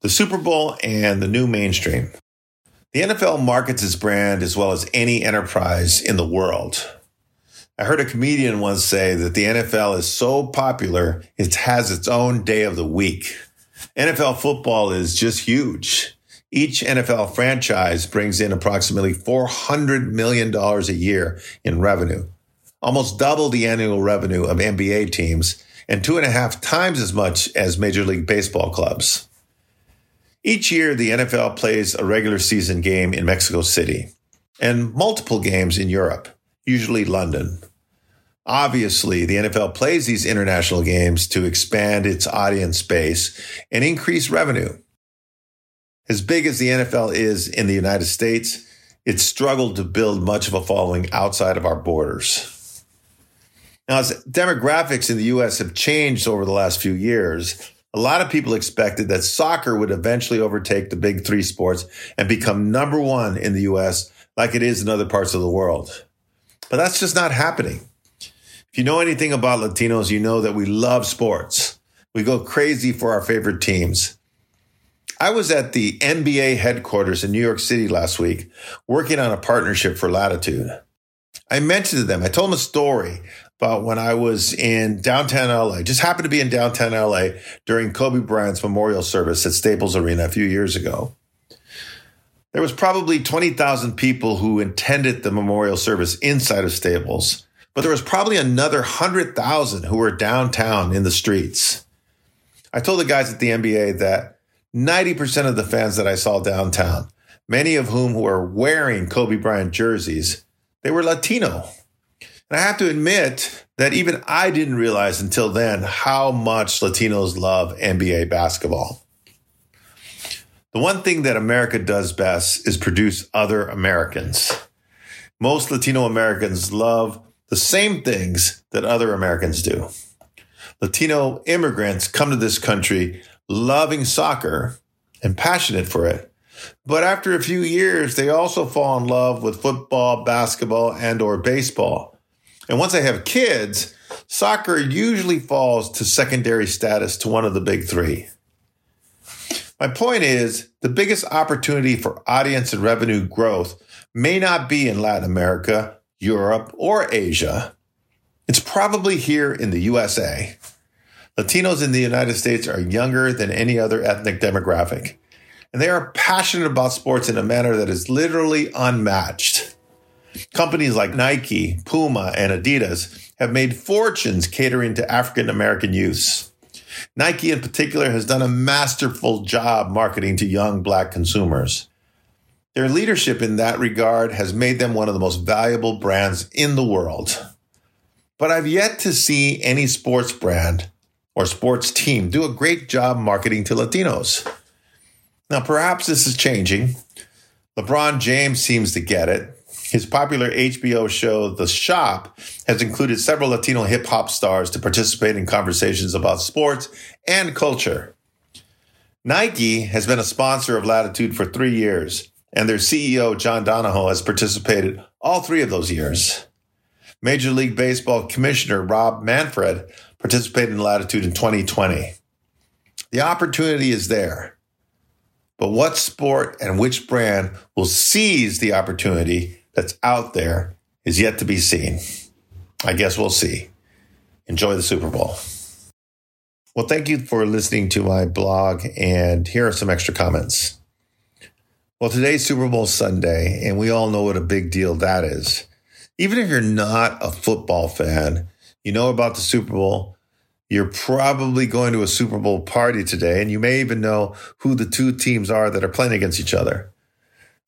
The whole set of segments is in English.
the Super Bowl and the new mainstream. The NFL markets its brand as well as any enterprise in the world. I heard a comedian once say that the NFL is so popular, it has its own day of the week. NFL football is just huge. Each NFL franchise brings in approximately $400 million a year in revenue, almost double the annual revenue of NBA teams, and two and a half times as much as Major League Baseball clubs. Each year, the NFL plays a regular season game in Mexico City and multiple games in Europe, usually London. Obviously, the NFL plays these international games to expand its audience base and increase revenue. As big as the NFL is in the United States, it struggled to build much of a following outside of our borders. Now, as demographics in the US have changed over the last few years, a lot of people expected that soccer would eventually overtake the big three sports and become number one in the US like it is in other parts of the world. But that's just not happening. If you know anything about Latinos, you know that we love sports. We go crazy for our favorite teams. I was at the NBA headquarters in New York City last week working on a partnership for L'ATTITUDE. I mentioned to them, I told them a story about when I was in downtown LA, just happened to be in downtown LA during Kobe Bryant's memorial service at Staples Arena a few years ago. There was probably 20,000 people who attended the memorial service inside of Staples, but there was probably another 100,000 who were downtown in the streets. I told the guys at the NBA that 90% of the fans that I saw downtown, many of whom were wearing Kobe Bryant jerseys, they were Latino. And I have to admit that even I didn't realize until then how much Latinos love NBA basketball. The one thing that America does best is produce other Americans. Most Latino Americans love the same things that other Americans do. Latino immigrants come to this country loving soccer and passionate for it. But after a few years, they also fall in love with football, basketball, and or baseball. And once they have kids, soccer usually falls to secondary status to one of the big three. My point is the biggest opportunity for audience and revenue growth may not be in Latin America, Europe, or Asia. It's probably here in the USA. Latinos in the United States are younger than any other ethnic demographic, and they are passionate about sports in a manner that is literally unmatched. Companies like Nike, Puma, and Adidas have made fortunes catering to African American youths. Nike, in particular, has done a masterful job marketing to young black consumers. Their leadership in that regard has made them one of the most valuable brands in the world. But I've yet to see any sports brand or sports team do a great job marketing to Latinos. Now, perhaps this is changing. LeBron James seems to get it. His popular HBO show, The Shop, has included several Latino hip hop stars to participate in conversations about sports and culture. Nike has been a sponsor of L'ATTITUDE for three years, and their CEO, John Donahoe, has participated all three of those years. Major League Baseball Commissioner Rob Manfred participated in L'ATTITUDE in 2020. The opportunity is there. But what sport and which brand will seize the opportunity that's out there is yet to be seen. I guess we'll see. Enjoy the Super Bowl. Well, thank you for listening to my blog, and here are some extra comments. Well, today's Super Bowl Sunday, and we all know what a big deal that is. Even if you're not a football fan, you know about the Super Bowl. You're probably going to a Super Bowl party today, and you may even know who the two teams are that are playing against each other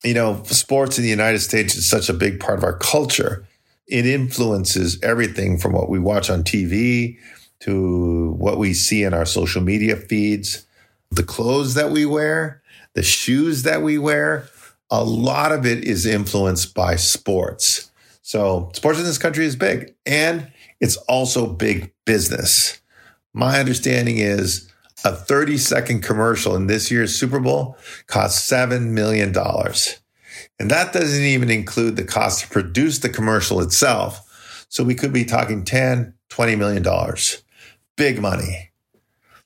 you know, sports in the United States is such a big part of our culture. It influences everything from what we watch on TV to what we see in our social media feeds, the clothes that we wear, the shoes that we wear. A lot of it is influenced by sports. So, sports in this country is big and it's also big business. My understanding is a 30 second commercial in this year's Super Bowl cost $7 million. And that doesn't even include the cost to produce the commercial itself. So we could be talking 10, 20 million dollars. Big money.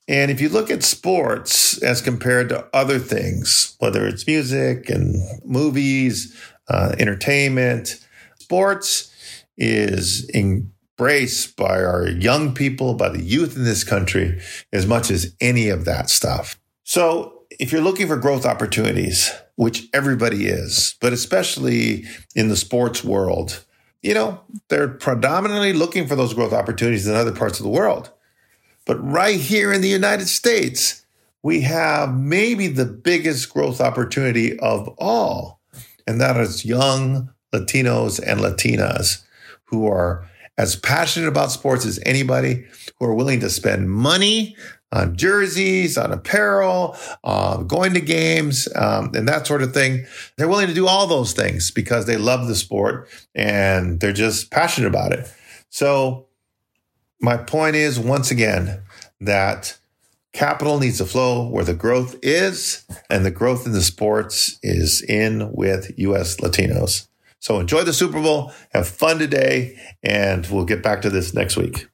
And if you look at sports as compared to other things, whether it's music and movies, uh, entertainment, sports is embraced by our young people, by the youth in this country, as much as any of that stuff. So if you're looking for growth opportunities, which everybody is, but especially in the sports world, you know, they're predominantly looking for those growth opportunities in other parts of the world. But right here in the United States, we have maybe the biggest growth opportunity of all, and that is young Latinos and Latinas who are as passionate about sports as anybody, who are willing to spend money on jerseys, on apparel, uh, going to games, um, and that sort of thing. They're willing to do all those things because they love the sport and they're just passionate about it. So my point is, once again, that capital needs to flow where the growth is, and the growth in the sports is in with US Latinos. So enjoy the Super Bowl, have fun today, and we'll get back to this next week.